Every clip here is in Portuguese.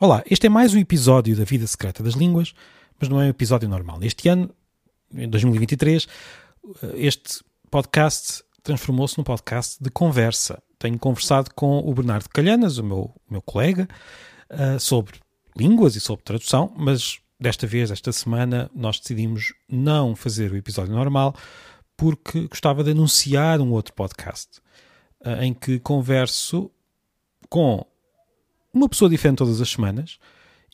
Olá, este é mais um episódio da Vida Secreta das Línguas, mas não é um episódio normal. Este ano, em 2023, este podcast transformou-se num podcast de conversa. Tenho conversado com o Bernardo Calhanas, o meu, meu colega, uh, sobre línguas e sobre tradução, mas desta vez, esta semana, nós decidimos não fazer o episódio normal porque gostava de anunciar um outro podcast uh, em que converso com uma pessoa diferente todas as semanas.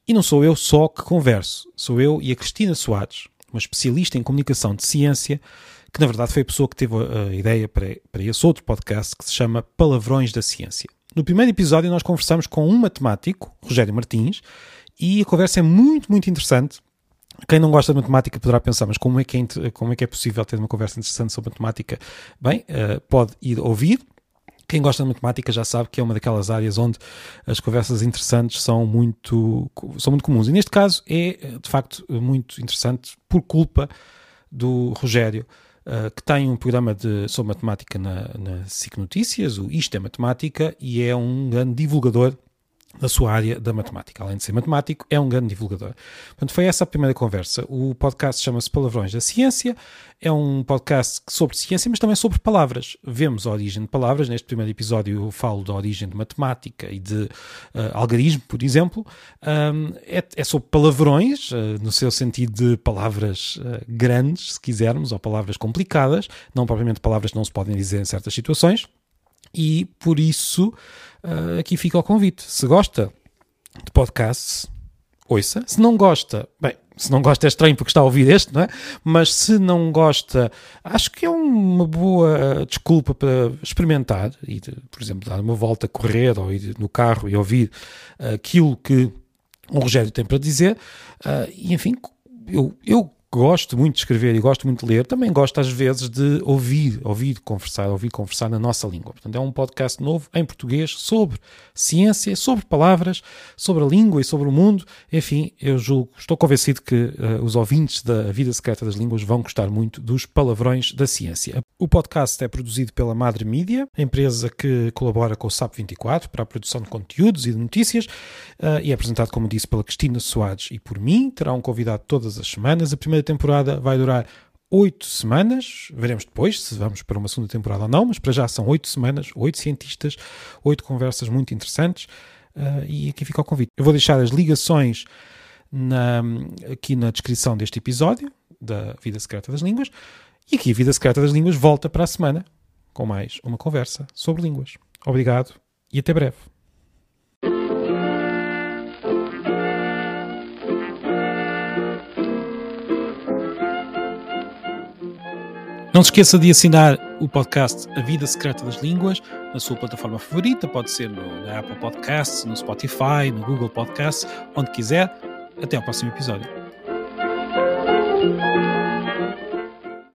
E não sou eu só que converso, sou eu e a Cristina Soares, uma especialista em comunicação de ciência, que na verdade foi a pessoa que teve a, ideia para, para esse outro podcast que se chama Palavrões da Ciência. No primeiro episódio nós conversamos com um matemático, Rogério Martins, e a conversa é muito, muito interessante. Quem não gosta de matemática poderá pensar, mas como é que é, como é, que é possível ter uma conversa interessante sobre matemática? Bem, uh, pode ir ouvir, quem gosta de matemática já sabe que é uma daquelas áreas onde as conversas interessantes são muito, são muito comuns. E neste caso é, de facto, muito interessante por culpa do Rogério, uh, que tem um programa de, sobre matemática na, na SIC Notícias, o Isto é Matemática, e é um grande divulgador da sua área da matemática. Além de ser matemático, é um grande divulgador. Portanto, foi essa a primeira conversa. O podcast chama-se Palavrões da Ciência. É um podcast sobre ciência, mas também sobre palavras. Vemos a origem de palavras. Neste primeiro episódio eu falo da origem de matemática e de uh, algarismo, por exemplo. Um, é, é, sobre palavrões, uh, no seu sentido de palavras uh, grandes, se quisermos, ou palavras complicadas, não propriamente palavras que não se podem dizer em certas situações. E por isso uh, aqui fica o convite. Se gosta de podcasts, ouça. Se não gosta, bem, se não gosta é estranho porque está a ouvir este, não é? Mas se não gosta, acho que é uma boa desculpa para experimentar e, por exemplo, dar uma volta a correr ou ir no carro e ouvir aquilo que o Rogério tem para dizer. Uh, e, enfim, eu, eu gosto muito de escrever e gosto muito de ler, também gosto às vezes de ouvir, ouvir conversar, ouvir conversar na nossa língua. Portanto, é um podcast novo em português sobre ciência, sobre palavras, sobre a língua e sobre o mundo. Enfim, eu julgo, estou convencido que uh, os ouvintes da Vida Secreta das Línguas vão gostar muito dos palavrões da ciência. O podcast é produzido pela Madre Mídia, empresa que colabora com o SAP24 para a produção de conteúdos e de notícias, uh, e é apresentado, como disse, pela Cristina Soares e por mim. Terá um convidado todas as semanas. A primeira temporada vai durar oito semanas. Veremos depois se vamos para uma segunda temporada ou não, mas para já são oito semanas, oito cientistas, oito conversas muito interessantes. Uh, e aqui fica o convite. Eu vou deixar as ligações na, aqui na descrição deste episódio da Vida Secreta das Línguas. E aqui a Vida Secreta das Línguas volta para a semana com mais uma conversa sobre línguas. Obrigado e até breve. Não se esqueça de assinar o podcast A Vida Secreta das Línguas na sua plataforma favorita, pode ser no, na Apple Podcasts, no Spotify, no Google Podcasts, onde quiser. Até ao próximo episódio.